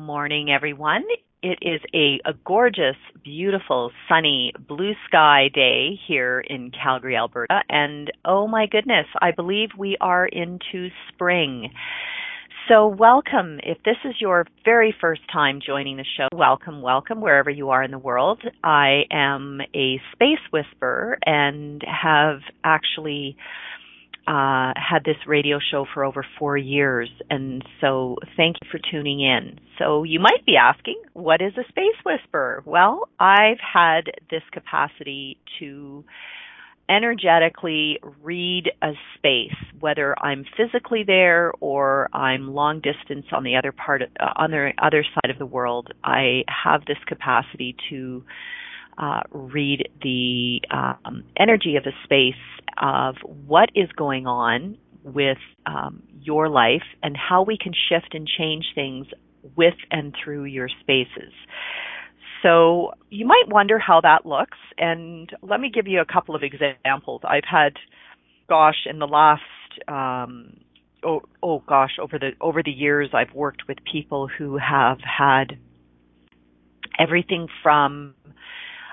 Morning, everyone. It is a, a, gorgeous, beautiful, sunny, blue sky day here in Calgary, Alberta. And oh my goodness, I believe we are into spring. So, welcome. If this is your very first time joining the show, welcome, welcome, wherever you are in the world. I am a space whisperer and have actually uh, had this radio show for over four years. And so, thank you for tuning in. So, you might be asking, what is a space whisperer? Well, I've had this capacity to energetically read a space, whether I'm physically there or I'm long distance on the other part, of, uh, on the other side of the world. I have this capacity to uh, read the um, energy of a space of what is going on with um, your life and how we can shift and change things with and through your spaces. So you might wonder how that looks, and let me give you a couple of examples. I've had, gosh, in the last, um, oh, oh gosh, over the over the years, I've worked with people who have had everything from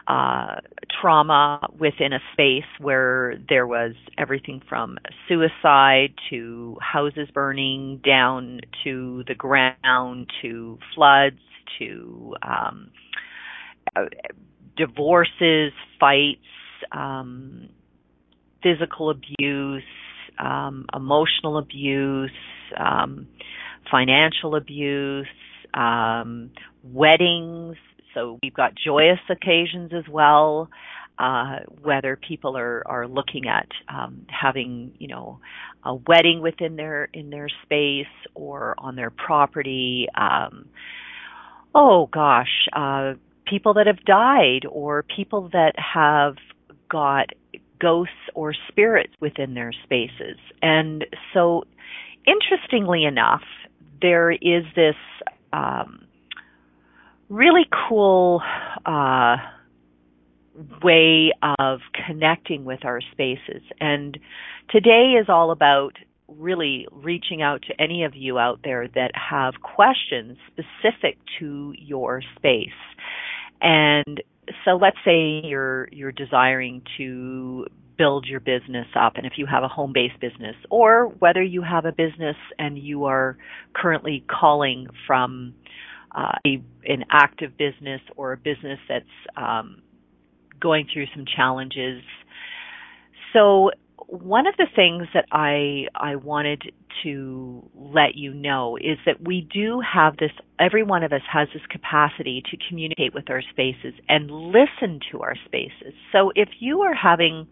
uh, trauma within a space where there was everything from suicide to houses burning down to the ground to floods to um, divorces, fights, um, physical abuse, um, emotional abuse, um, financial abuse, um, weddings. So we've got joyous occasions as well. Uh, whether people are, are looking at um, having, you know, a wedding within their in their space or on their property. Um, oh gosh, uh, people that have died or people that have got ghosts or spirits within their spaces. And so, interestingly enough, there is this um, really cool uh, way of connecting with our spaces. And today is all about really reaching out to any of you out there that have questions specific to your space. And so let's say you're you're desiring to build your business up and if you have a home-based business or whether you have a business and you are currently calling from uh, a, an active business or a business that's um, going through some challenges. So one of the things that I I wanted to let you know is that we do have this every one of us has this capacity to communicate with our spaces and listen to our spaces. So if you are having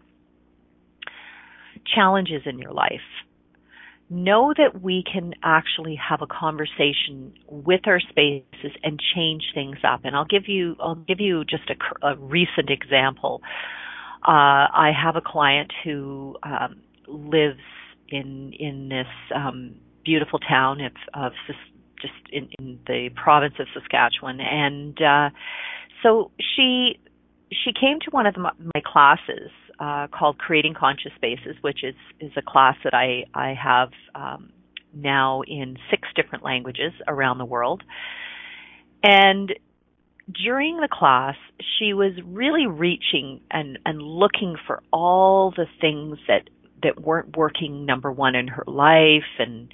challenges in your life, know that we can actually have a conversation with our spaces and change things up. And I'll give you I'll give you just a, a recent example. Uh, I have a client who um, lives in in this um, beautiful town of, of just in, in the province of Saskatchewan, and uh, so she she came to one of my classes uh, called Creating Conscious Spaces, which is is a class that I I have um, now in six different languages around the world, and during the class, she was really reaching and, and looking for all the things that, that weren't working number one in her life and,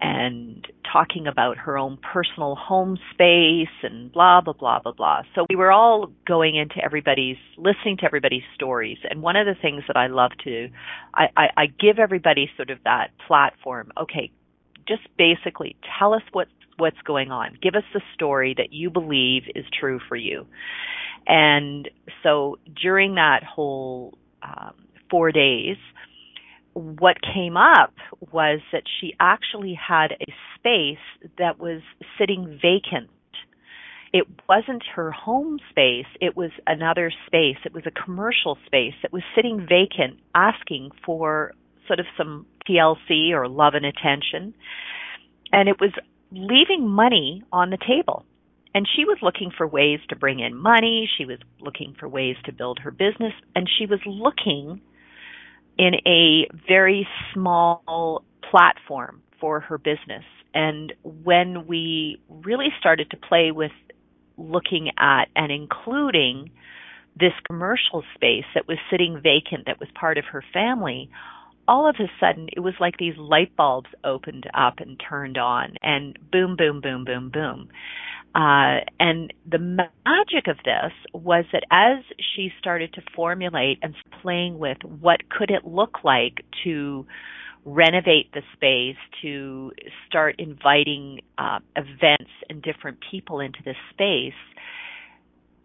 and talking about her own personal home space and blah, blah, blah, blah, blah. So we were all going into everybody's, listening to everybody's stories. And one of the things that I love to, I, I, I give everybody sort of that platform. Okay, just basically tell us what what's going on. Give us the story that you believe is true for you. And so during that whole um, four days, what came up was that she actually had a space that was sitting vacant. It wasn't her home space, it was another space. It was a commercial space that was sitting vacant, asking for sort of some TLC or love and attention. And it was leaving money on the table. And she was looking for ways to bring in money. She was looking for ways to build her business. And she was looking in a very small platform for her business. And when we really started to play with looking at and including this commercial space that was sitting vacant that was part of her family, all of a sudden it was like these light bulbs opened up and turned on and boom, boom, boom, boom, boom. Uh, and the magic of this was that as she started to formulate and playing with what could it look like to renovate the space, to start inviting uh, events and different people into the space,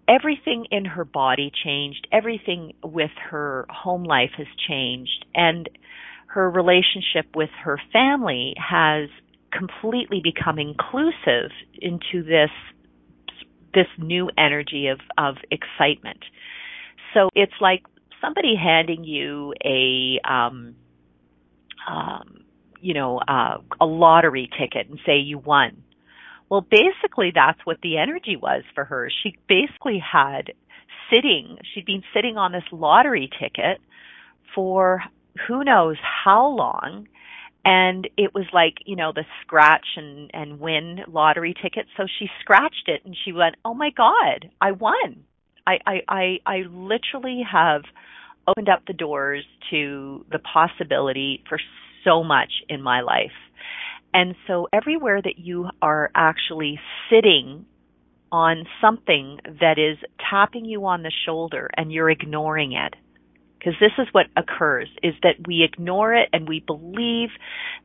everything in her body changed. Everything with her home life has changed. And her relationship with her family has completely become inclusive into this this new energy of of excitement. So it's like somebody handing you a um um you know uh, a lottery ticket and say you won. Well, basically that's what the energy was for her. She basically had sitting, she'd been sitting on this lottery ticket for who knows how long and it was like you know the scratch and and win lottery ticket so she scratched it and she went oh my god i won. I i i, I literally have opened up the doors to the possibility for so much in my life. And so everywhere that you are actually sitting on something that is tapping you on the shoulder and you're ignoring it because this is what occurs is that we ignore it and we believe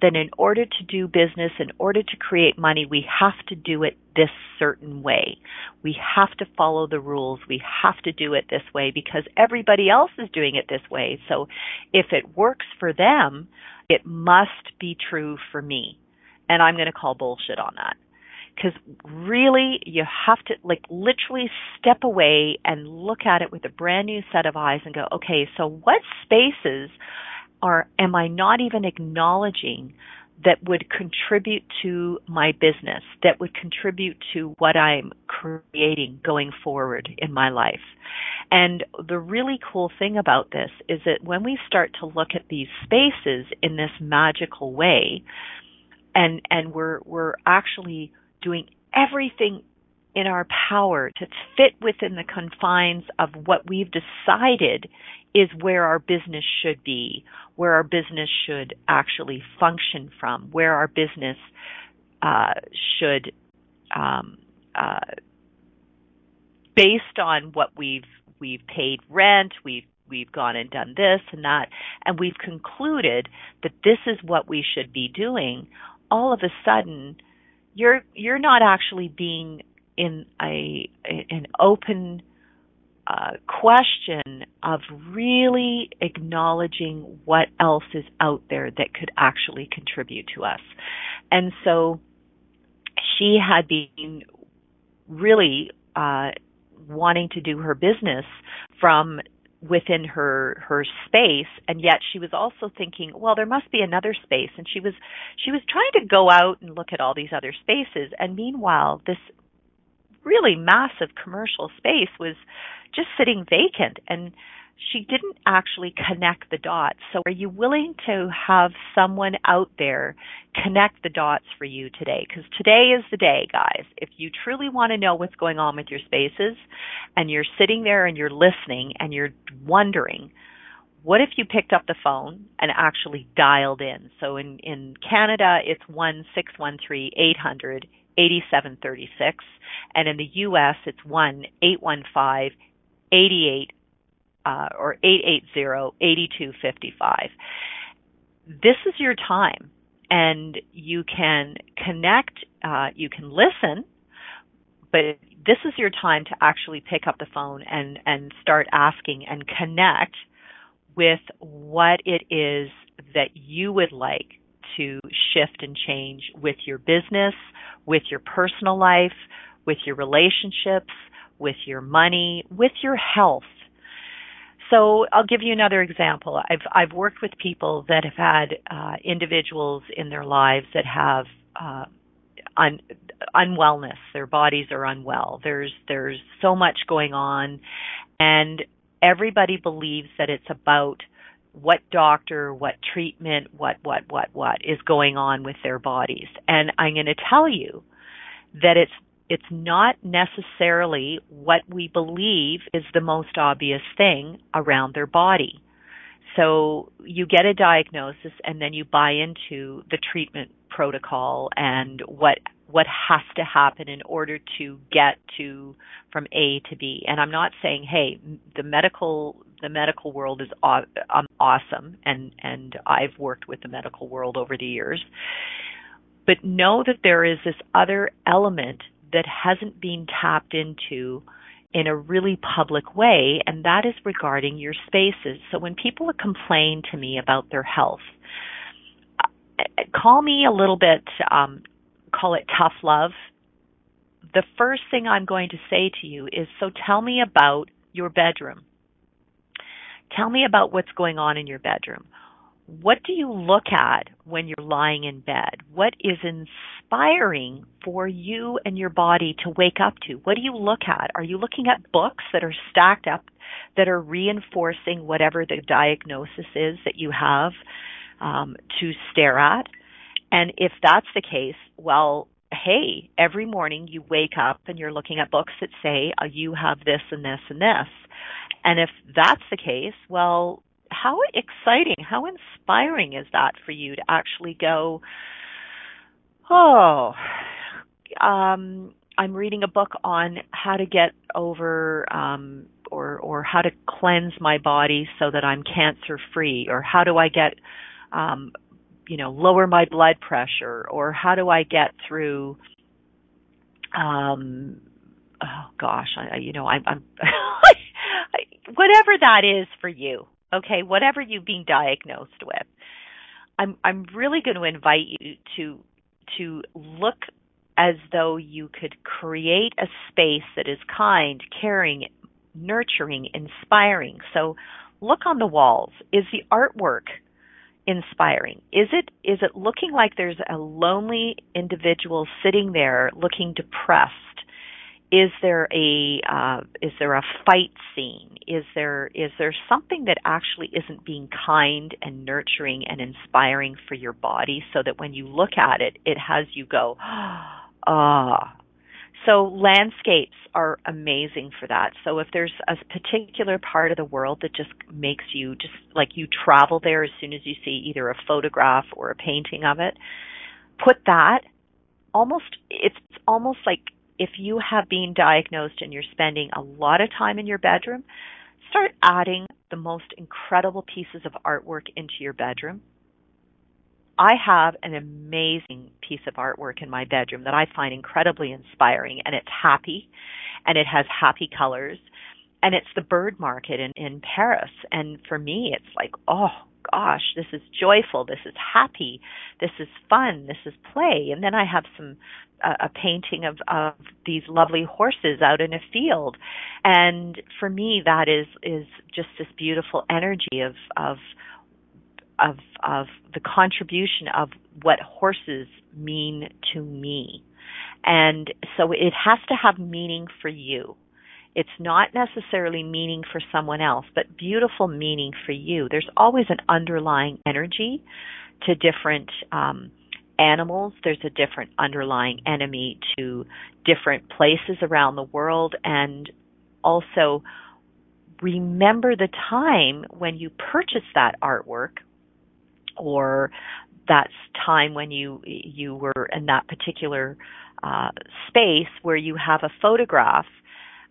that in order to do business in order to create money we have to do it this certain way. We have to follow the rules. We have to do it this way because everybody else is doing it this way. So if it works for them it must be true for me. And i'm going to call bullshit on that because really you have to like literally step away and look at it with a brand new set of eyes and go okay so what spaces are am i not even acknowledging that would contribute to my business that would contribute to what i'm creating going forward in my life? And the really cool thing about this is that when we start to look at these spaces in this magical way and and we're we're actually doing everything in our power to fit within the confines of what we've decided is where our business should be, where our business should actually function from, where our business uh, should, um, uh, based on what we've we've paid rent, we've we've gone and done this and that, and we've concluded that this is what we should be doing. All of a sudden, you're you're not actually being in a an open uh, question of really acknowledging what else is out there that could actually contribute to us. And so she had been really uh, wanting to do her business from within her her space and yet she was also thinking well there must be another space. And she was she was trying to go out and look at all these other spaces. And meanwhile this really massive commercial space was just sitting vacant. And she didn't actually connect the dots. So are you willing to have someone out there connect the dots for you today? Because today is the day, guys. If you truly want to know what's going on with your spaces and you're sitting there and you're listening and you're wondering, what if you picked up the phone and actually dialed in? So in, in Canada, it's 1 613 800 8736. And in the US, it's 1 815 88 uh, or 880-8255. This is your time and you can connect, uh, you can listen, but this is your time to actually pick up the phone and, and start asking and connect with what it is that you would like to shift and change with your business, with your personal life, with your relationships, with your money, with your health. So I'll give you another example. I've I've worked with people that have had uh, individuals in their lives that have uh, un, unwellness. Their bodies are unwell. There's there's so much going on, and everybody believes that it's about what doctor, what treatment, what what what what is going on with their bodies. And I'm going to tell you that it's it's not necessarily what we believe is the most obvious thing around their body. So you get a diagnosis and then you buy into the treatment protocol and what what has to happen in order to get to from A to B. And I'm not saying, hey, the medical the medical world is um, awesome, and and I've worked with the medical world over the years. But know that there is this other element that hasn't been tapped into in a really public way, and that is regarding your spaces. So when people complain to me about their health, uh, call me a little bit, um, call it tough love. The first thing I'm going to say to you is so tell me about your bedroom. Tell me about what's going on in your bedroom what do you look at when you're lying in bed? What is inspiring for you and your body to wake up to? What do you look at? Are you looking at books that are stacked up that are reinforcing whatever the diagnosis is that you have um, to stare at? And if that's the case, well, hey, every morning you wake up and you're looking at books that say uh, you have this and this and this. And if that's the case, well, how exciting, how inspiring is that for you to actually go, oh, um, I'm reading a book on how to get over um, or or how to cleanse my body so that I'm cancer free, or how do I get um, you know lower my blood pressure, or how do I get through um, oh gosh, I, you know I'm, I'm whatever that is for you okay, whatever you've been diagnosed with. I'm I'm really going to invite you to to look as though you could create a space that is kind, caring, nurturing, inspiring. So look on the walls. Is the artwork inspiring? Is it is it looking like there's a lonely individual sitting there looking depressed? Is there a uh, is there a fight scene? Is there is there something that actually isn't being kind and nurturing and inspiring for your body, so that when you look at it, it has you go, ah. So landscapes are amazing for that. So if there's a particular part of the world that just makes you just like you travel there as soon as you see either a photograph or a painting of it, put that almost it's almost like if you have been diagnosed and you're spending a lot of time in your bedroom, start adding the most incredible pieces of artwork into your bedroom. I have an amazing piece of artwork in my bedroom that I find incredibly inspiring and it's happy and it has happy colors and it's the bird market in, in Paris. And for me, it's like, oh gosh, this is joyful, this is happy, this is fun, this is play. And then I have some uh, a painting of of these lovely horses out in a field, and for me that is is just this beautiful energy of of of of the contribution of what horses mean to me. And so it has to have meaning for you. It's not necessarily meaning for someone else, but beautiful meaning for you. There's always an underlying energy to different um, animals. There's a different underlying enemy to different places around the world. And also remember the time when you purchased that artwork or that time when you you were in that particular uh, space where you have a photograph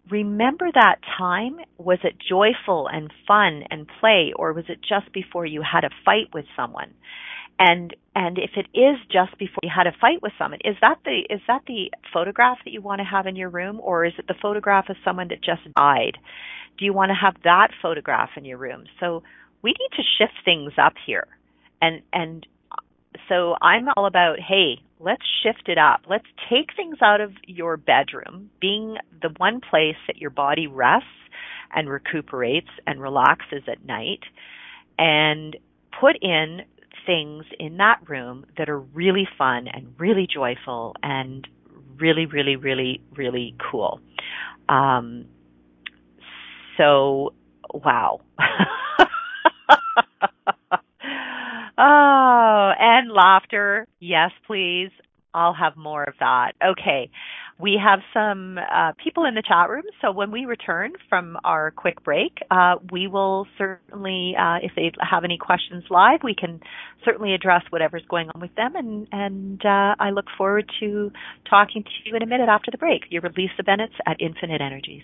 remember that time? Was it joyful and fun and play, or was it just before you had a fight with someone? And and if it is just before you had a fight with someone, is that the is that the photograph that you want to have in your room, or is it the photograph of someone that just died? Do you want to have that photograph in your room? So we need to shift things up here and and so I'm all about, hey, let's shift it up. Let's take things out of your bedroom, being the one place that your body rests and recuperates and relaxes at night, and put in things in that room that are really fun and really joyful and really, really, really, really cool. Um, so, wow. and laughter. Yes, please. I'll have more of that. Okay. We have some uh, people in the chat room, so when we return from our quick break, uh, we will certainly, uh, if they have any questions live, we can certainly address whatever's going on with them. And, and uh, I look forward to talking to you in a minute after the break. You're Lisa Bennett at Infinite Energies.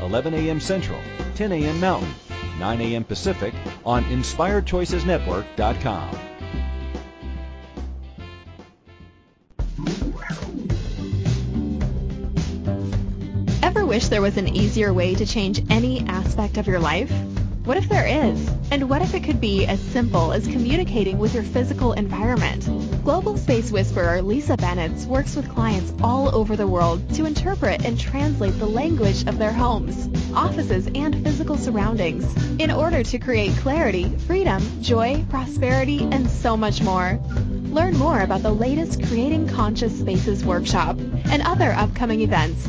11 a.m. Central, 10 a.m. Mountain, 9 a.m. Pacific on InspiredChoicesNetwork.com. Ever wish there was an easier way to change any aspect of your life? What if there is? And what if it could be as simple as communicating with your physical environment? Global Space Whisperer Lisa Bennett works with clients all over the world to interpret and translate the language of their homes, offices, and physical surroundings in order to create clarity, freedom, joy, prosperity, and so much more. Learn more about the latest Creating Conscious Spaces workshop and other upcoming events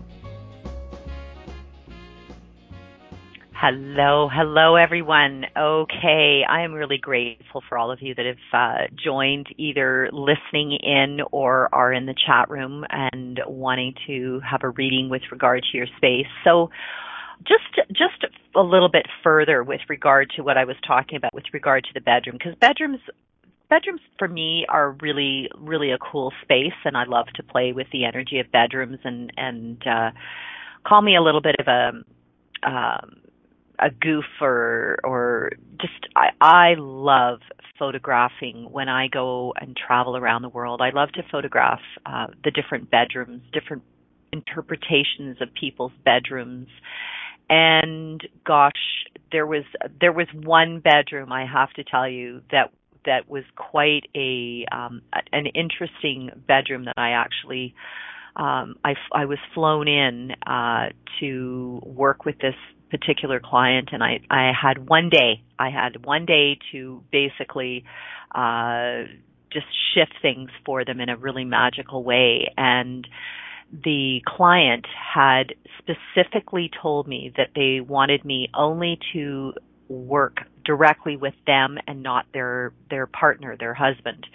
Hello, hello everyone. Okay, I am really grateful for all of you that have uh, joined either listening in or are in the chat room and wanting to have a reading with regard to your space. So just just a little bit further with regard to what I was talking about with regard to the bedroom because bedrooms bedrooms for me are really really a cool space and I love to play with the energy of bedrooms and and uh call me a little bit of a um a goof or or just I, I love photographing when I go and travel around the world. I love to photograph uh, the different bedrooms, different interpretations of people's bedrooms. And gosh, there was there was one bedroom I have to tell you that that was quite a um, an interesting bedroom that I actually um, I, I was flown in uh, to work with this particular client and I, I had one day, I had one day to basically, uh, just shift things for them in a really magical way. And the client had specifically told me that they wanted me only to work directly with them and not their, their partner, their husband.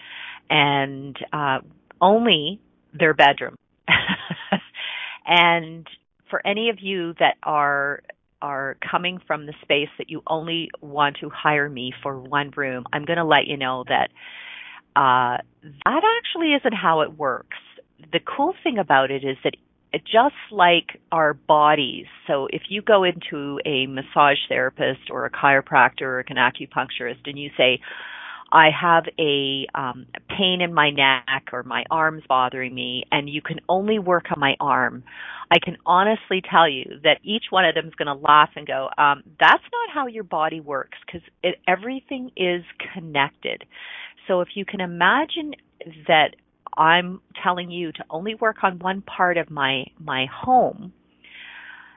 And, uh, only their bedroom. and for any of you that are are coming from the space that you only want to hire me for one room, I'm going to let you know that uh, that actually isn't how it works. The cool thing about it is that just like our bodies, so if you go into a massage therapist or a chiropractor or an acupuncturist and you say, I have a um, pain in my neck or my arm's bothering me, and you can only work on my arm, I can honestly tell you that each one of them is going to laugh and go, um, "That's not how your body works," because everything is connected. So if you can imagine that I'm telling you to only work on one part of my my home,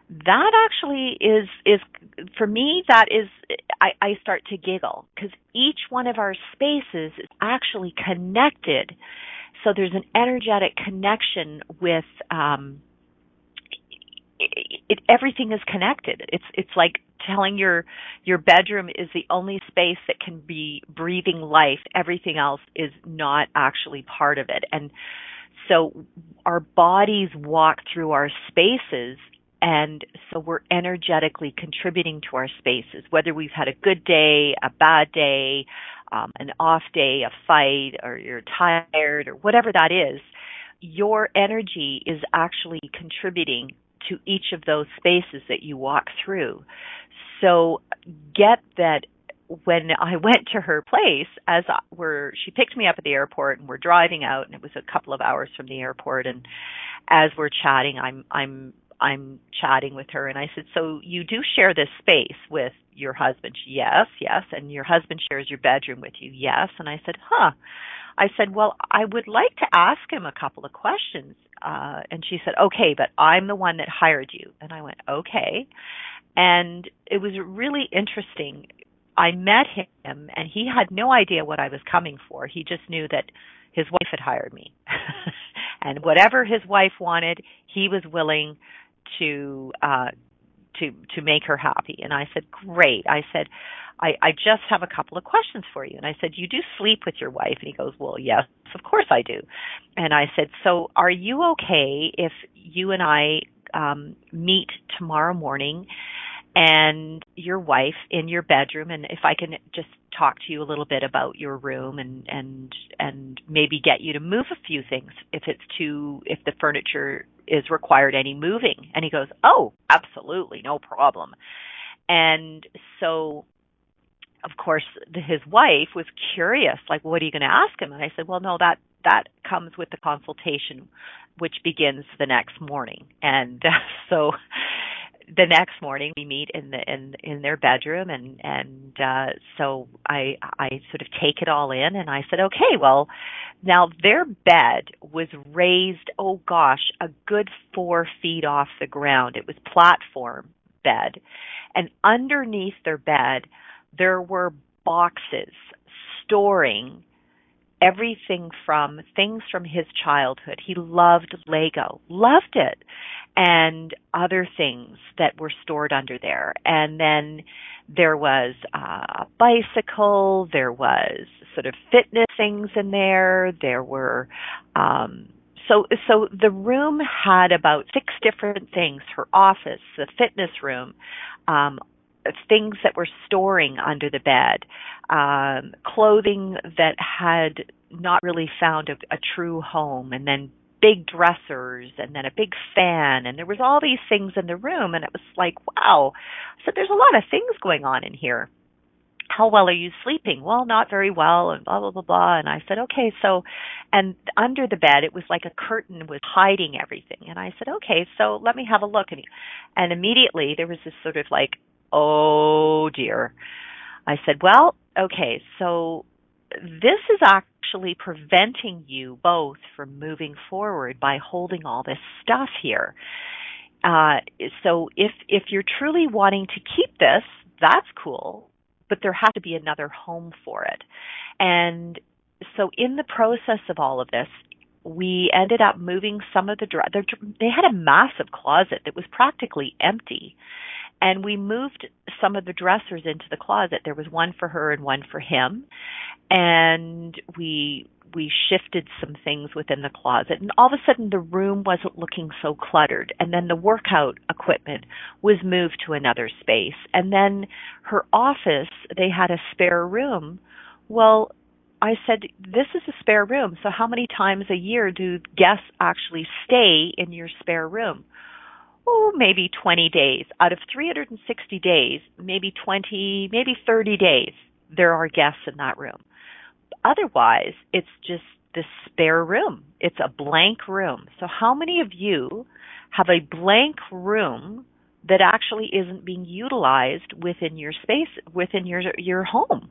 that actually is is for me that is I, I start to giggle because each one of our spaces is actually connected. So there's an energetic connection with um, it, it, everything is connected. It's it's like telling your your bedroom is the only space that can be breathing life. Everything else is not actually part of it. And so our bodies walk through our spaces and so we're energetically contributing to our spaces, whether we've had a good day, a bad day, um, an off day, a fight, or you're tired, or whatever that is. Your energy is actually contributing to each of those spaces that you walk through. So get that when I went to her place, as we're, she picked me up at the airport and we're driving out, and it was a couple of hours from the airport. And as we're chatting, I'm I'm I'm chatting with her, and I said, "So you do share this space with your husband?" She, yes, yes. And your husband shares your bedroom with you? Yes. And I said, "Huh." I said, "Well, I would like to ask him a couple of questions." Uh, and she said, "Okay, but I'm the one that hired you." And I went, "Okay." And it was really interesting. I met him, and he had no idea what I was coming for. He just knew that his wife had hired me. and whatever his wife wanted, he was willing to uh to to make her happy. And I said, "Great." I said, I, I just have a couple of questions for you. And I said, You do sleep with your wife? And he goes, Well, yes, of course I do. And I said, So are you okay if you and I um, meet tomorrow morning and your wife in your bedroom and if I can just talk to you a little bit about your room and and and maybe get you to move a few things if it's too if the furniture is required any moving. And he goes oh absolutely no problem. And so of course his wife was curious like what are you going to ask him? And i said well no that that comes with the consultation which begins the next morning. And uh, so the next morning we meet in the in in their bedroom and and uh so i i sort of take it all in and i said okay well now their bed was raised oh gosh a good 4 feet off the ground. It was platform bed. And underneath their bed there were boxes storing everything from things from his childhood. He loved Lego, loved it, and other things that were stored under there. And then there was uh, a bicycle, there was sort of fitness things in there, there were um so so the room had about six different things her office the fitness room um things that were storing under the bed, um, clothing that had not really found a, a true home, and then big dressers, and then a big fan, and there was all these things in the room, and it was like, wow. So there's a lot of things going on in here. How well are you sleeping? Well, not very well, and blah blah blah blah. And I said, okay, so, and under the bed, it was like a curtain was hiding everything. And I said, okay, so let me have a look. And, and immediately there was this sort of like oh dear. I said, well, okay, so this is actually preventing you both from moving forward by holding all this stuff here. Uh, so if if you're truly wanting to keep this, that's cool, but there has to be another home for it. And so in the process of all of this, we ended up moving some of the they had a massive closet that was practically empty and we moved some of the dressers into the closet. There was one for her and one for him, and we we shifted some things within the closet and all of a sudden the room wasn't looking so cluttered and then the workout equipment was moved to another space and then her office they had a spare room well I said, this is a spare room. So how many times a year do guests actually stay in your spare room? Oh, maybe 20 days. Out of 360 days, maybe 20, maybe 30 days, there are guests in that room. otherwise, it's just this spare room. It's a blank room. So, how many of you have a blank room that actually isn't being utilized within your space, within your your home?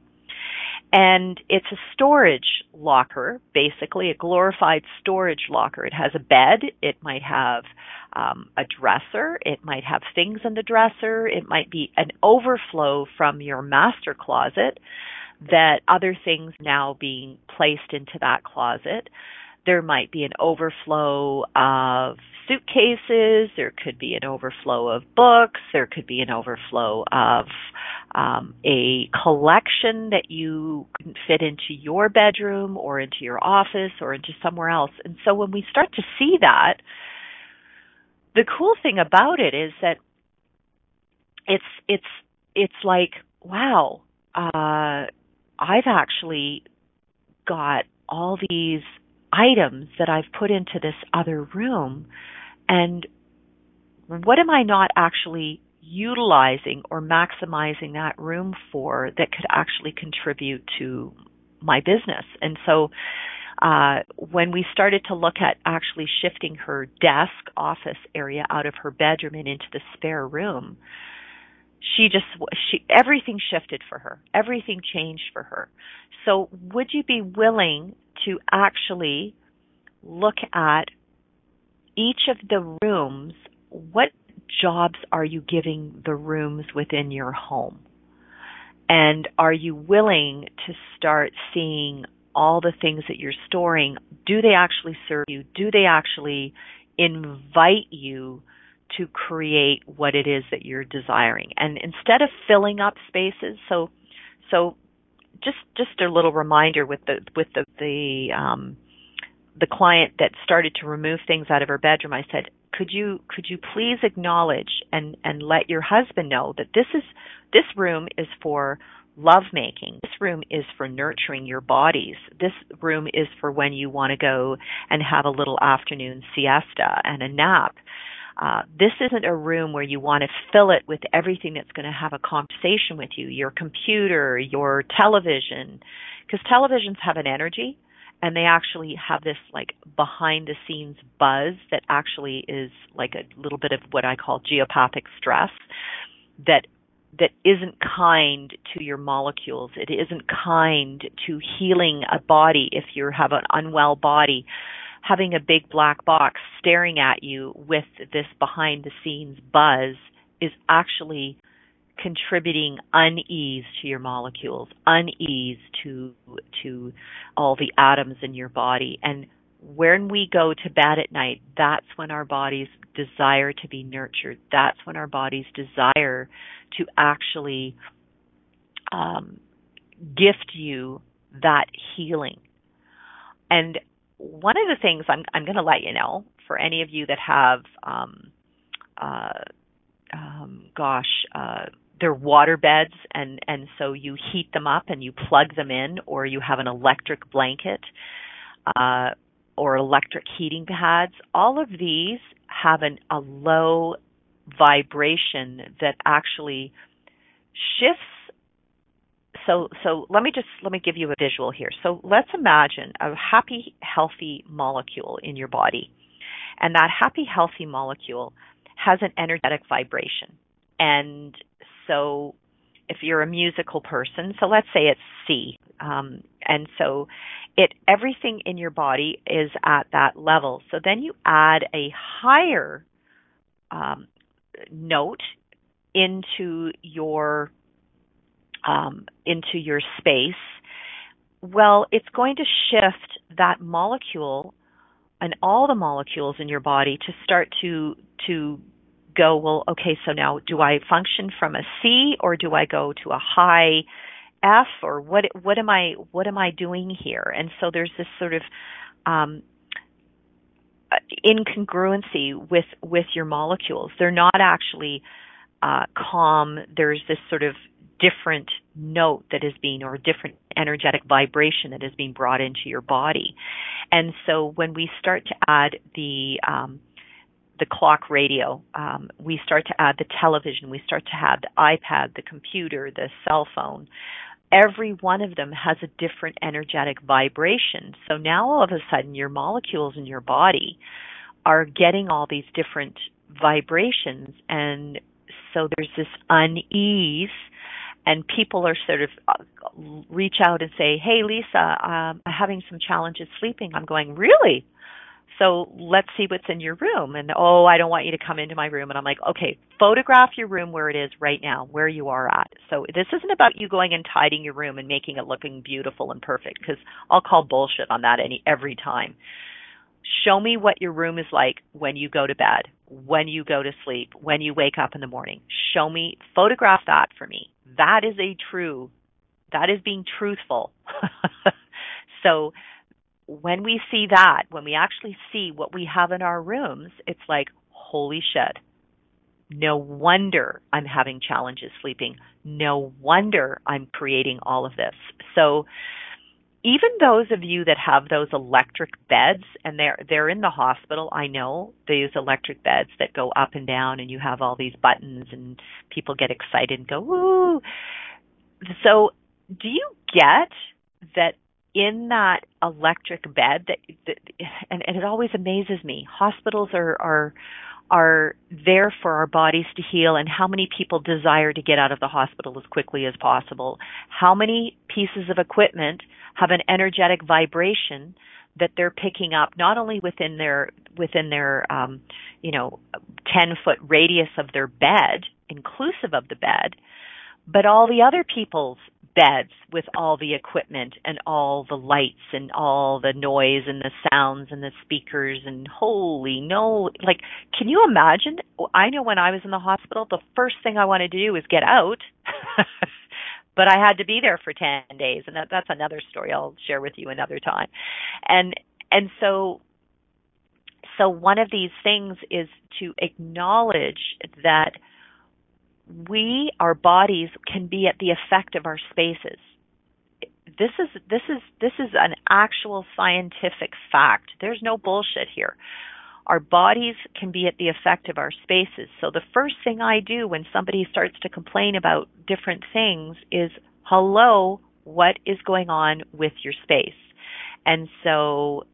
And it's a storage locker, basically a glorified storage locker. It has a bed. It might have um, a dresser. It might have things in the dresser. It might be an overflow from your master closet that other things now being placed into that closet. There might be an overflow of suitcases. There could be an overflow of books. There could be an overflow of um, a collection that you couldn't fit into your bedroom or into your office or into somewhere else. And so when we start to see that, the cool thing about it is that it's it's it's like wow uh I've actually got all these items that I've put into this other room and what am I not actually utilizing or maximizing that room for that could actually contribute to my business? And so uh, when we started to look at actually shifting her desk office area out of her bedroom and into the spare room, she just she everything shifted for her. Everything changed for her. So would you be willing to actually look at each of the rooms? What jobs are you giving the rooms within your home? And are you willing to start seeing all the things that you're storing, do they actually serve you? Do they actually invite you to create what it is that you're desiring? And instead of filling up spaces, so so just just a little reminder with the with the the um the client that started to remove things out of her bedroom, I said, "Could you could you please acknowledge and and let your husband know that this is this room is for lovemaking. This room is for nurturing your bodies. This room is for when you want to go and have a little afternoon siesta and a nap. Uh, this isn't a room where you want to fill it with everything that's going to have a conversation with you, your computer, your television, because televisions have an energy and they actually have this like behind the scenes buzz that actually is like a little bit of what I call geopathic stress that that isn't kind to your molecules. It isn't kind to healing a body if you have an unwell body. Having a big black box staring at you with this behind the scenes buzz is actually contributing unease to your molecules, unease to to all the atoms in your body. And when we go to bed at night, that's when our bodies desire to be nurtured. That's when our bodies desire to actually um, gift you that healing. And one of the things I'm, I'm going to let you know for any of you that have, um, uh, um, gosh, uh, they're water beds, and and so you heat them up and you plug them in, or you have an electric blanket. Uh, or electric heating pads, all of these have an, a low vibration that actually shifts so so let me just let me give you a visual here. So let's imagine a happy healthy molecule in your body. And that happy healthy molecule has an energetic vibration. And so if you're a musical person, so let's say it's C, um, and so it everything in your body is at that level. So then you add a higher um, note into your um, into your space. Well, it's going to shift that molecule and all the molecules in your body to start to to go, well, okay, so now do I function from a C or do I go to a high F or what what am I what am I doing here? And so there's this sort of um, incongruency with with your molecules. They're not actually uh, calm. There's this sort of different note that is being or different energetic vibration that is being brought into your body. And so when we start to add the um, the clock radio. Um, we start to add the television. We start to add the iPad, the computer, the cell phone. Every one of them has a different energetic vibration. So now all of a sudden your molecules in your body are getting all these different vibrations and so there's this unease and people are sort of uh, reach out and say, "Hey, Lisa, um, I'm having some challenges sleeping." I'm going, "Really?" So let's see what's in your room. And oh, I don't want you to come into my room. And I'm like, okay, photograph your room where it is right now, where you are at. So this isn't about you going and tidying your room and making it looking beautiful and perfect because I'll call bullshit on that any every time. Show me what your room is like when you go to bed, when you go to sleep, when you wake up in the morning. Show me, photograph that for me. That is a true, that is being truthful. so when we see that, when we actually see what we have in our rooms, it's like, holy shit. No wonder I'm having challenges sleeping. No wonder I'm creating all of this. So even those of you that have those electric beds and they're they're in the hospital, I know these electric beds that go up and down and you have all these buttons and people get excited and go woo. So do you get that in that electric bed that, that and, and it always amazes me. Hospitals are are are there for our bodies to heal and how many people desire to get out of the hospital as quickly as possible. How many pieces of equipment have an energetic vibration that they're picking up not only within their within their um, you know 10 foot radius of their bed inclusive of the bed but all the other people's beds with all the equipment and all the lights and all the noise and the sounds and the speakers and holy no like can you imagine? I know when i was in the hospital the first thing i wanted to do was get out. But i had to be there for 10 days and that, that's another story i'll share with you another time. And and so so one of these things is to acknowledge that we, our bodies, can be at the effect of our spaces. This is this is this is an actual scientific fact. There's no bullshit here. Our bodies can be at the effect of our spaces. So the first thing I do when somebody starts to complain about different things is, hello, what is going on with your space? And so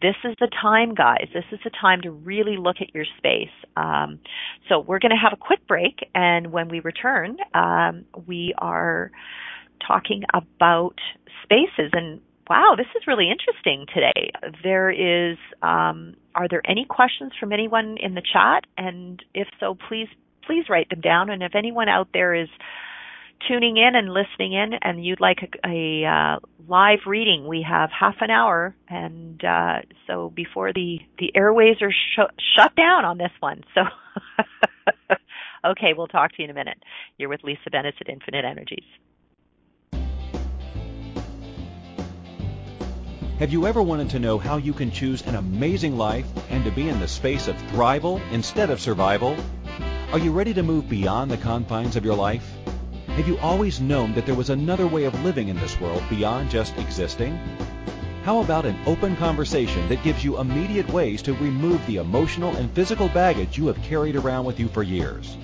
this is the time, guys. This is the time to really look at your space. Um, so we're going to have a quick break, and when we return, um, we are talking about spaces. And wow, this is really interesting today. There is, um, are there any questions from anyone in the chat? And if so, please please write them down. And if anyone out there is tuning in and listening in and you'd like a, a uh, live reading, we have half an hour, and uh, so before the the airways are sh- shut down on this one. So, okay, we'll talk to you in a minute. You're with Lisa Bennett at Infinite Energies. Have you ever wanted to know how you can choose an amazing life and to be in the space of thrival instead of survival? Are you ready to move beyond the confines of your life? Have you always known that there was another way of living in this world beyond just existing? How about an open conversation that gives you immediate ways to remove the emotional and physical baggage you have carried around with you for years?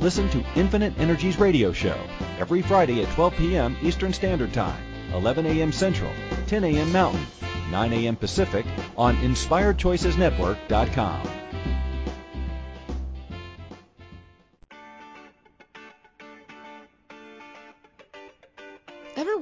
Listen to Infinite Energies radio show every Friday at 12 p.m. Eastern Standard Time, 11 a.m. Central, 10 a.m. Mountain, 9 a.m. Pacific on InspiredChoicesNetwork.com.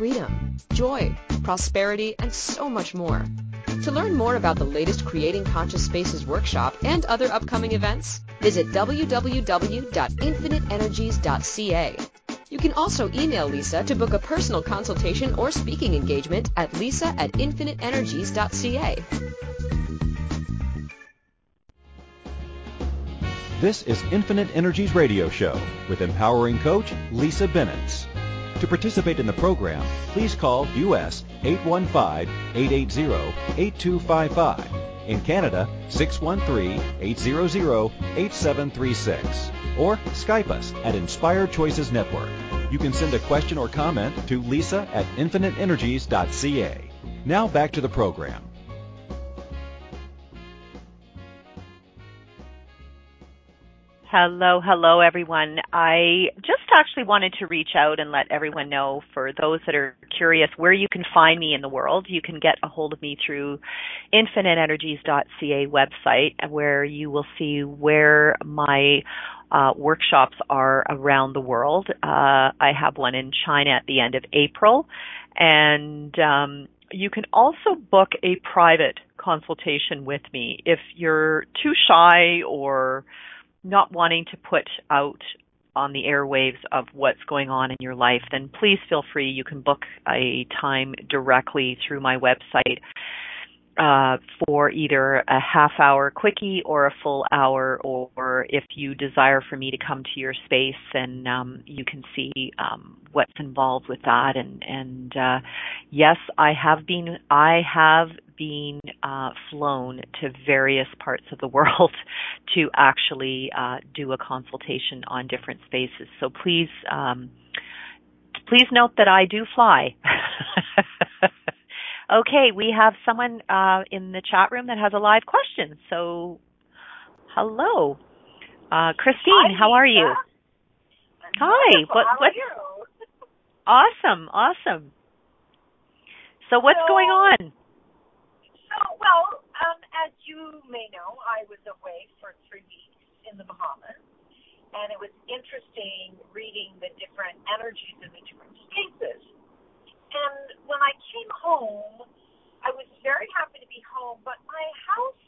freedom, joy, prosperity, and so much more. To learn more about the latest Creating Conscious Spaces workshop and other upcoming events, visit www.infiniteenergies.ca. You can also email Lisa to book a personal consultation or speaking engagement at lisa at infiniteenergies.ca. This is Infinite Energies Radio Show with empowering coach Lisa Bennett. To participate in the program, please call U.S. 815-880-8255 In Canada, 613-800-8736. Or Skype us at Inspired Choices Network. You can send a question or comment to lisa at infiniteenergies.ca. Now back to the program. Hello, hello everyone. I just actually wanted to reach out and let everyone know for those that are curious where you can find me in the world. You can get a hold of me through infiniteenergies.ca website where you will see where my uh, workshops are around the world. Uh, I have one in China at the end of April and um, you can also book a private consultation with me if you're too shy or not wanting to put out on the airwaves of what's going on in your life, then please feel free. You can book a time directly through my website uh, for either a half hour quickie or a full hour, or, if you desire for me to come to your space, then um, you can see um, what's involved with that. And, and uh, yes, I have been I have been uh, flown to various parts of the world to actually uh, do a consultation on different spaces. So please. Um, please note that I do fly. Okay, we have someone uh, in the chat room that has a live question. So, hello, uh, Christine. Hi, how are you? Hi. What? What? Awesome. Awesome. So, what's so, going on? So, well, um, as you may know, I was away for three weeks in the Bahamas, and it was interesting reading the different energies in the different spaces. And when I came home, I was very happy to be home, but my house,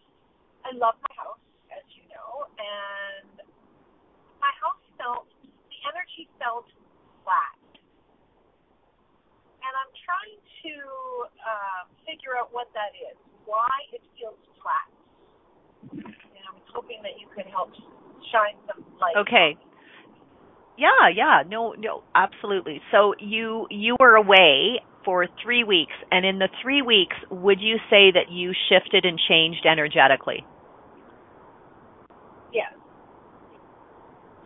I love my house, as you know, and my house felt, the energy felt flat. And I'm trying to uh, figure out what that is, why it feels flat. And I'm hoping that you could help shine some light. Okay. Yeah, yeah, no, no, absolutely. So you you were away for three weeks, and in the three weeks, would you say that you shifted and changed energetically? Yes.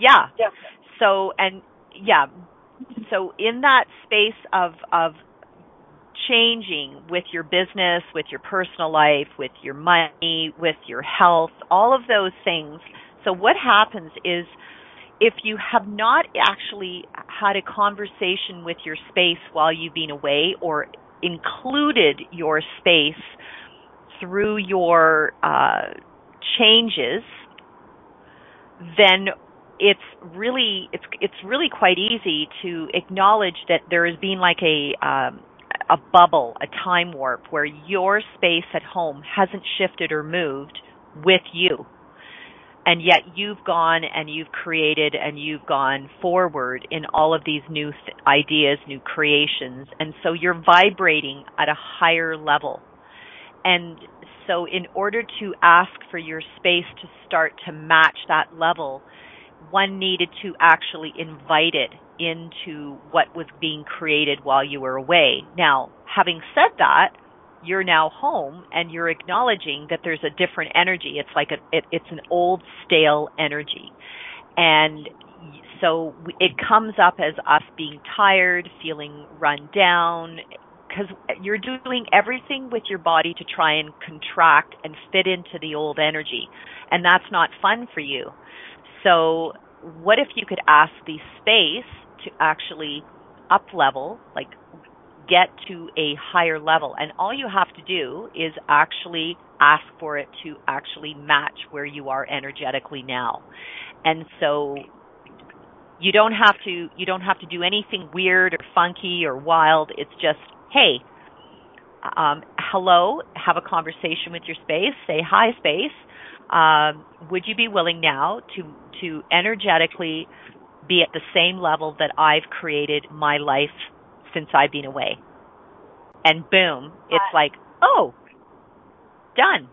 Yeah. Definitely. So and yeah, so in that space of of changing with your business, with your personal life, with your money, with your health, all of those things. So what happens is if you have not actually had a conversation with your space while you've been away or included your space through your uh, changes, then it's really it's it's really quite easy to acknowledge that there has been like a um, a bubble, a time warp where your space at home hasn't shifted or moved with you and yet you've gone and you've created and you've gone forward in all of these new th- ideas, new creations. And so you're vibrating at a higher level. And so in order to ask for your space to start to match that level, one needed to actually invite it into what was being created while you were away. Now, having said that, you're now home and you're acknowledging that there's a different energy. It's like a, it, it's an old stale energy. And so it comes up as us being tired, feeling run down, because you're doing everything with your body to try and contract and fit into the old energy. And that's not fun for you. So what if you could ask the space to actually up level, like get to a higher level. And all you have to do is actually ask for it to actually match where you are energetically now. And so you don't have to you don't have to do anything weird or funky or wild. It's just, hey, um, hello, have a conversation with your space. Say hi, space. Um, would you be willing now to to energetically be at the same level that I've created my life since I've been away. And boom, it's like, oh, done.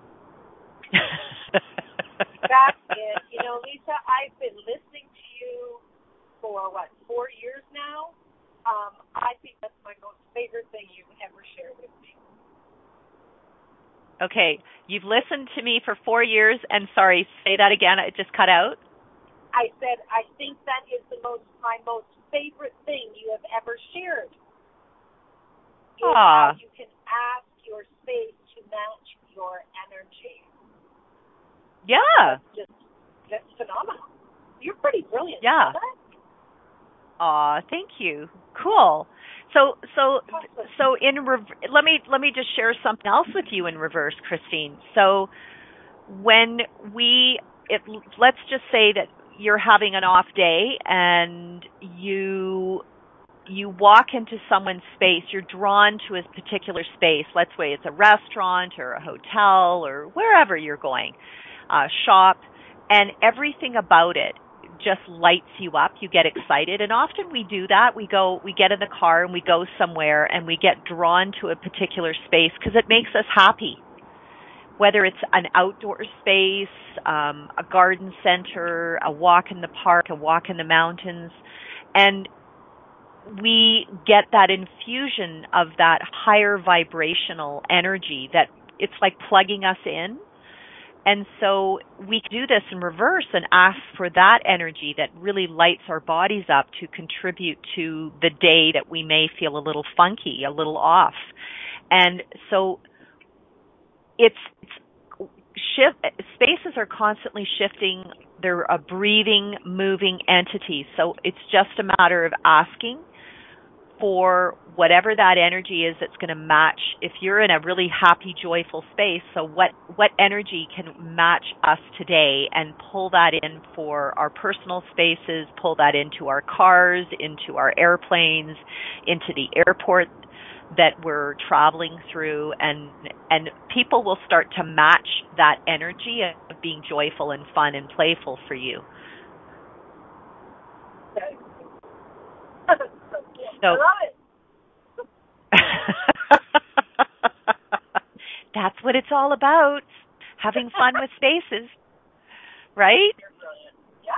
That's it. You know, Lisa, I've been listening to you for what, four years now? Um, I think that's my most favorite thing you've ever shared with me. Okay, you've listened to me for four years, and sorry, say that again. It just cut out. I said I think that is the most my most favorite thing you have ever shared. Is ah. how you can ask your space to match your energy. Yeah. That's just that's phenomenal. You're pretty brilliant. Yeah. Aw, thank you. Cool. So so so in rev- let me let me just share something else with you in reverse, Christine. So when we it let's just say that you're having an off day and you you walk into someone's space, you're drawn to a particular space. Let's say it's a restaurant or a hotel or wherever you're going, uh, shop, and everything about it just lights you up. You get excited. And often we do that. We go, we get in the car and we go somewhere and we get drawn to a particular space because it makes us happy. Whether it's an outdoor space, um, a garden center, a walk in the park, a walk in the mountains. And we get that infusion of that higher vibrational energy that it's like plugging us in and so we do this in reverse and ask for that energy that really lights our bodies up to contribute to the day that we may feel a little funky, a little off. And so it's, it's shift spaces are constantly shifting. They're a breathing, moving entity. So it's just a matter of asking for whatever that energy is that's going to match if you're in a really happy joyful space so what what energy can match us today and pull that in for our personal spaces pull that into our cars into our airplanes into the airport that we're traveling through and and people will start to match that energy of being joyful and fun and playful for you So That's what it's all about. Having fun with spaces. Right? Yeah.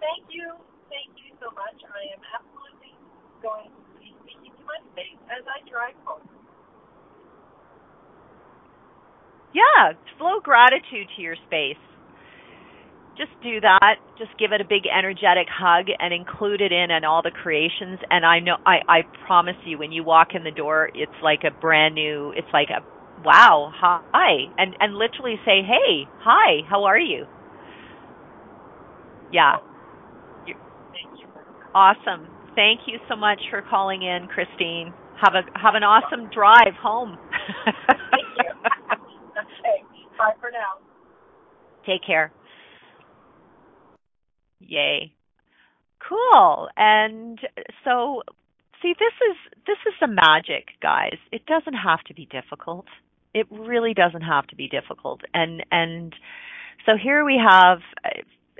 Thank you. Thank you so much. I am absolutely going to be speaking to my space as I drive home. Yeah, flow gratitude to your space just do that. Just give it a big energetic hug and include it in and all the creations. And I know, I, I promise you, when you walk in the door, it's like a brand new, it's like a, wow, hi. And, and literally say, hey, hi, how are you? Yeah. Awesome. Thank you so much for calling in, Christine. Have a, have an awesome drive home. Thank you. okay. Bye for now. Take care. Yay. Cool. And so see this is this is the magic, guys. It doesn't have to be difficult. It really doesn't have to be difficult. And and so here we have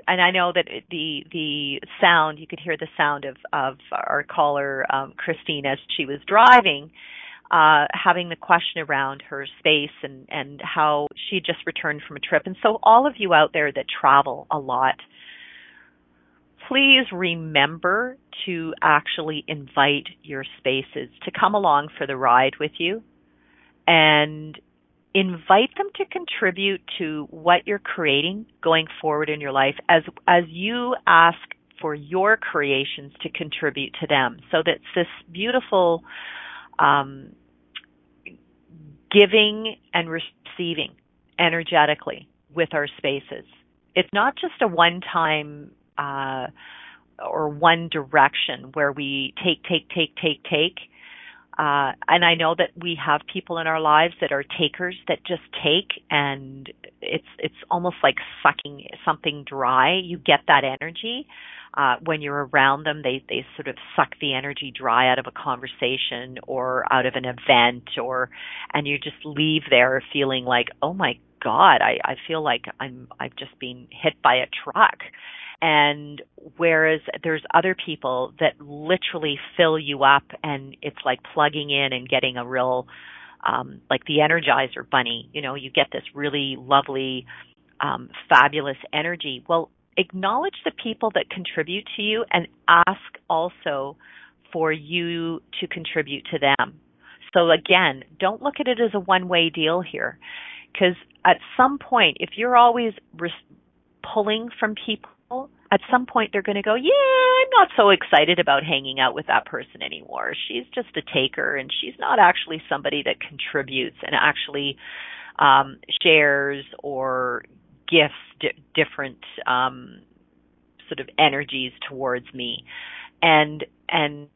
and I know that the the sound you could hear the sound of of our caller um, Christine as she was driving, uh, having the question around her space and and how she just returned from a trip. And so all of you out there that travel a lot, please remember to actually invite your spaces to come along for the ride with you and invite them to contribute to what you're creating going forward in your life as as you ask for your creations to contribute to them so that's this beautiful um, giving and receiving energetically with our spaces it's not just a one time uh, or one direction where we take, take, take, take, take. Uh, and I know that we have people in our lives that are takers that just take and it's, it's almost like sucking something dry. You get that energy. Uh, when you're around them, they, they sort of suck the energy dry out of a conversation or out of an event or, and you just leave there feeling like, oh my God, I, I feel like I'm, I've just been hit by a truck. And whereas there's other people that literally fill you up and it's like plugging in and getting a real um like the energizer bunny you know you get this really lovely um fabulous energy. Well acknowledge the people that contribute to you and ask also for you to contribute to them So again, don't look at it as a one-way deal here because at some point if you're always res- pulling from people, at some point they're going to go, "Yeah, I'm not so excited about hanging out with that person anymore. She's just a taker and she's not actually somebody that contributes and actually um shares or gifts different um sort of energies towards me." And and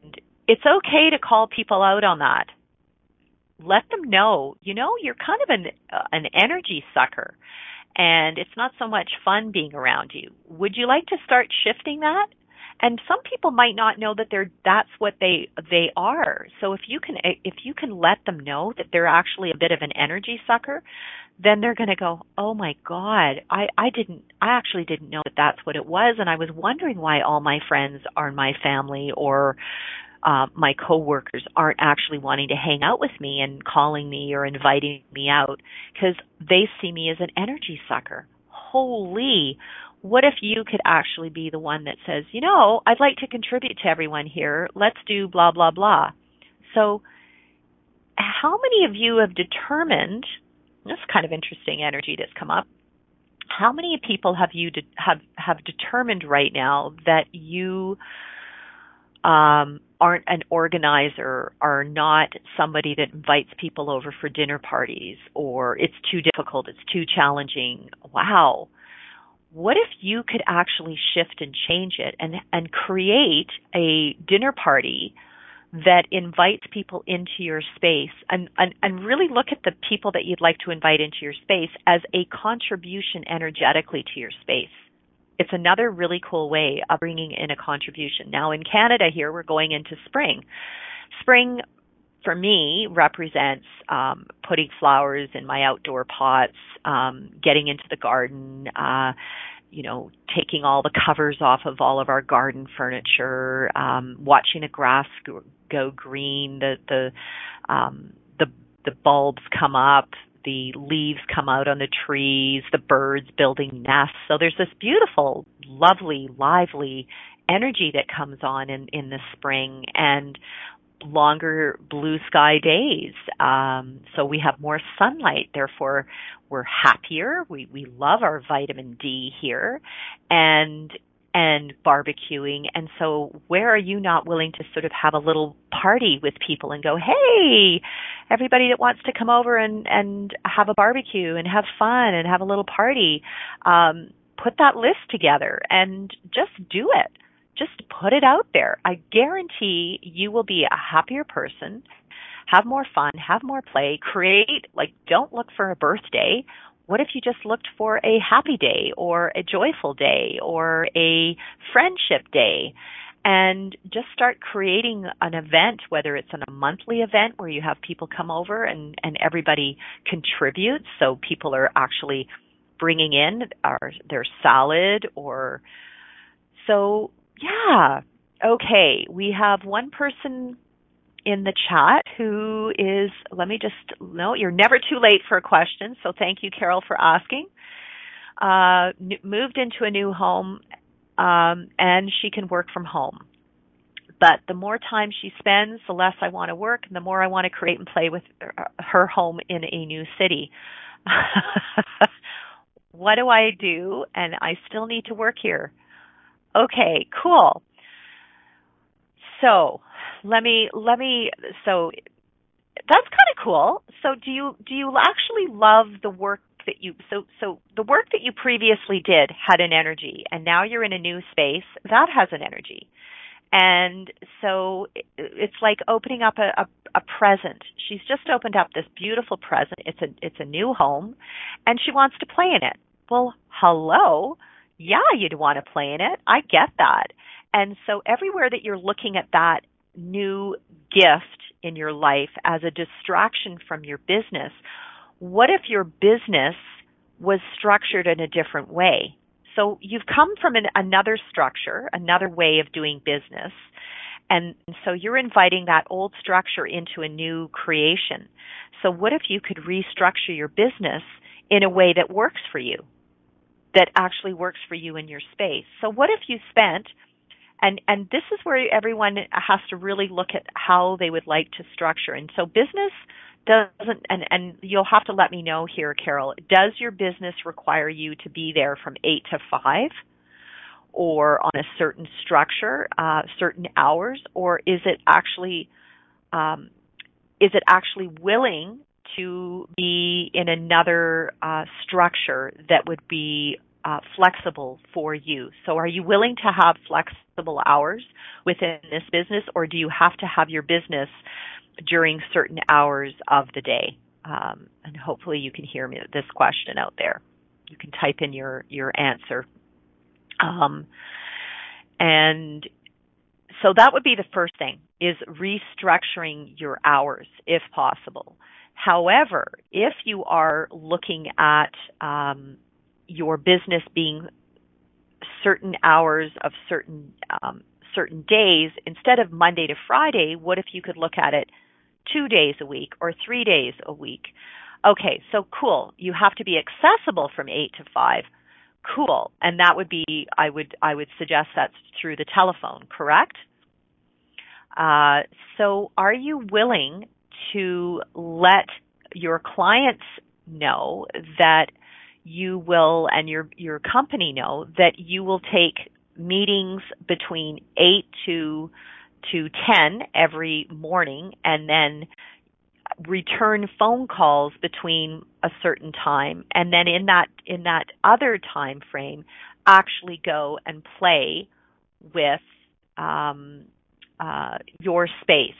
it's okay to call people out on that let them know, you know, you're kind of an uh, an energy sucker and it's not so much fun being around you. Would you like to start shifting that? And some people might not know that they're that's what they they are. So if you can if you can let them know that they're actually a bit of an energy sucker, then they're going to go, "Oh my god, I I didn't I actually didn't know that that's what it was and I was wondering why all my friends are my family or uh, my coworkers aren't actually wanting to hang out with me and calling me or inviting me out because they see me as an energy sucker. Holy, what if you could actually be the one that says, you know, I'd like to contribute to everyone here. Let's do blah, blah, blah. So, how many of you have determined, this kind of interesting energy that's come up, how many people have you de- have have determined right now that you um, aren't an organizer, are not somebody that invites people over for dinner parties, or it's too difficult, it's too challenging. Wow. What if you could actually shift and change it and, and create a dinner party that invites people into your space and, and, and really look at the people that you'd like to invite into your space as a contribution energetically to your space? it's another really cool way of bringing in a contribution. Now in Canada here, we're going into spring. Spring for me represents um, putting flowers in my outdoor pots, um, getting into the garden, uh, you know, taking all the covers off of all of our garden furniture, um, watching the grass go green, the the um, the the bulbs come up, the leaves come out on the trees, the birds building nests. So there's this beautiful, lovely, lively energy that comes on in, in the spring and longer blue sky days. Um, so we have more sunlight, therefore we're happier. We, we love our vitamin D here and and barbecuing. And so where are you not willing to sort of have a little party with people and go, hey, everybody that wants to come over and, and have a barbecue and have fun and have a little party, um, put that list together and just do it. Just put it out there. I guarantee you will be a happier person, have more fun, have more play, create, like don't look for a birthday what if you just looked for a happy day or a joyful day or a friendship day? and just start creating an event, whether it's a monthly event where you have people come over and, and everybody contributes. So people are actually bringing in our, their salad or so yeah. Okay. We have one person in the chat who is, let me just, no, you're never too late for a question. So thank you, Carol, for asking. Uh, n- moved into a new home, um, and she can work from home. But the more time she spends, the less I want to work, and the more I want to create and play with her home in a new city. what do I do? And I still need to work here. Okay, cool. So let me let me so that's kind of cool. So do you do you actually love the work that you so so the work that you previously did had an energy and now you're in a new space that has an energy. And so it's like opening up a, a, a present. She's just opened up this beautiful present. It's a it's a new home and she wants to play in it. Well, hello. Yeah, you'd want to play in it. I get that. And so everywhere that you're looking at that new gift in your life as a distraction from your business, what if your business was structured in a different way? So you've come from an, another structure, another way of doing business. And so you're inviting that old structure into a new creation. So what if you could restructure your business in a way that works for you? That actually works for you in your space. So what if you spent and and this is where everyone has to really look at how they would like to structure. And so business doesn't and and you'll have to let me know here Carol does your business require you to be there from 8 to 5 or on a certain structure uh, certain hours or is it actually um, is it actually willing to be in another uh, structure that would be uh, flexible for you. So, are you willing to have flexible hours within this business, or do you have to have your business during certain hours of the day? Um, and hopefully, you can hear me this question out there. You can type in your your answer. Um, and so that would be the first thing is restructuring your hours if possible. However, if you are looking at um, your business being certain hours of certain um, certain days instead of Monday to Friday, what if you could look at it two days a week or three days a week? Okay, so cool. You have to be accessible from eight to five. Cool, and that would be I would I would suggest that's through the telephone, correct? Uh, so, are you willing to let your clients know that you will and your your company know that you will take meetings between 8 to to 10 every morning and then return phone calls between a certain time and then in that in that other time frame actually go and play with um, uh, your space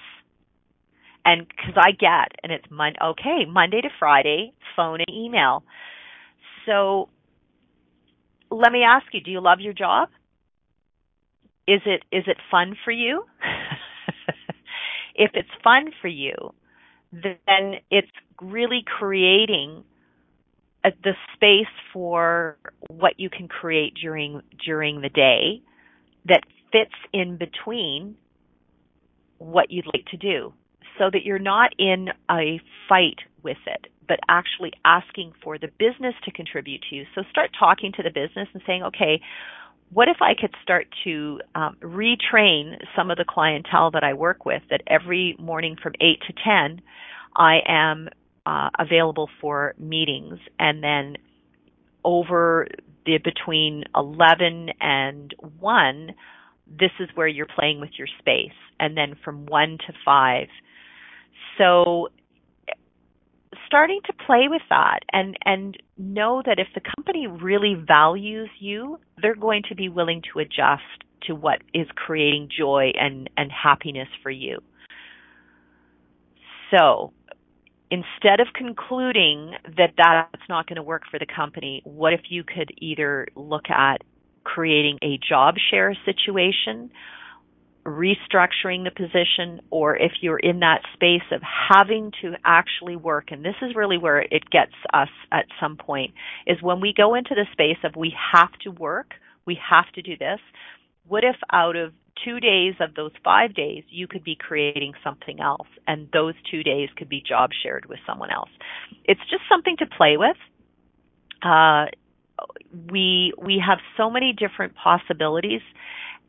and because I get and it's mon- okay Monday to Friday phone and email so let me ask you, do you love your job? Is it is it fun for you? if it's fun for you, then it's really creating a, the space for what you can create during during the day that fits in between what you'd like to do so that you're not in a fight with it but actually asking for the business to contribute to you. So start talking to the business and saying, okay, what if I could start to um, retrain some of the clientele that I work with that every morning from 8 to 10, I am uh, available for meetings and then over the between 11 and 1 this is where you're playing with your space and then from 1 to 5 so starting to play with that and and know that if the company really values you, they're going to be willing to adjust to what is creating joy and and happiness for you. So, instead of concluding that that's not going to work for the company, what if you could either look at creating a job share situation restructuring the position or if you're in that space of having to actually work and this is really where it gets us at some point is when we go into the space of we have to work. We have to do this. What if out of two days of those five days you could be creating something else and those two days could be job shared with someone else? It's just something to play with. Uh, we we have so many different possibilities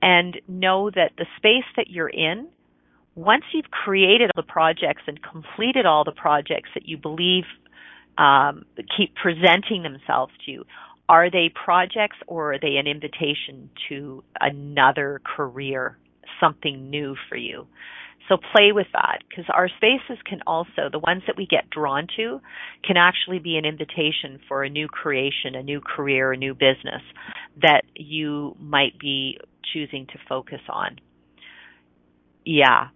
and know that the space that you're in, once you've created all the projects and completed all the projects that you believe um, keep presenting themselves to you, are they projects or are they an invitation to another career, something new for you? So play with that because our spaces can also, the ones that we get drawn to, can actually be an invitation for a new creation, a new career, a new business that you might be choosing to focus on. Yeah.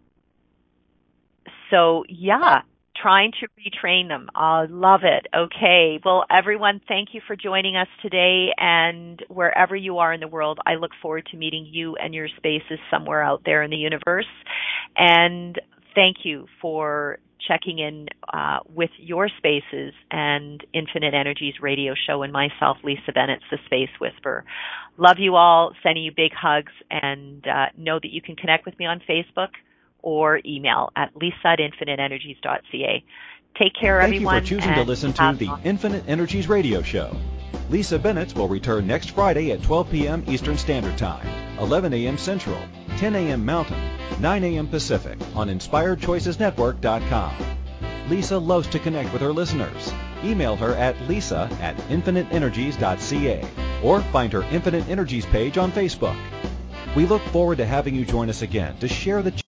So, yeah, trying to retrain them. I love it. Okay. Well, everyone, thank you for joining us today. And wherever you are in the world, I look forward to meeting you and your spaces somewhere out there in the universe. And thank you for checking in uh, with your spaces and Infinite Energies radio show and myself, Lisa Bennett's The Space Whisper. Love you all, sending you big hugs, and uh, know that you can connect with me on Facebook or email at lisa at infiniteenergies.ca. Take care, Thank everyone. Thank you for choosing to listen to the Infinite Energies radio show. Lisa Bennett will return next Friday at 12 p.m. Eastern Standard Time. 11 a.m. Central, 10 a.m. Mountain, 9 a.m. Pacific on InspiredChoicesNetwork.com. Lisa loves to connect with her listeners. Email her at lisa at infiniteenergies.ca or find her Infinite Energies page on Facebook. We look forward to having you join us again to share the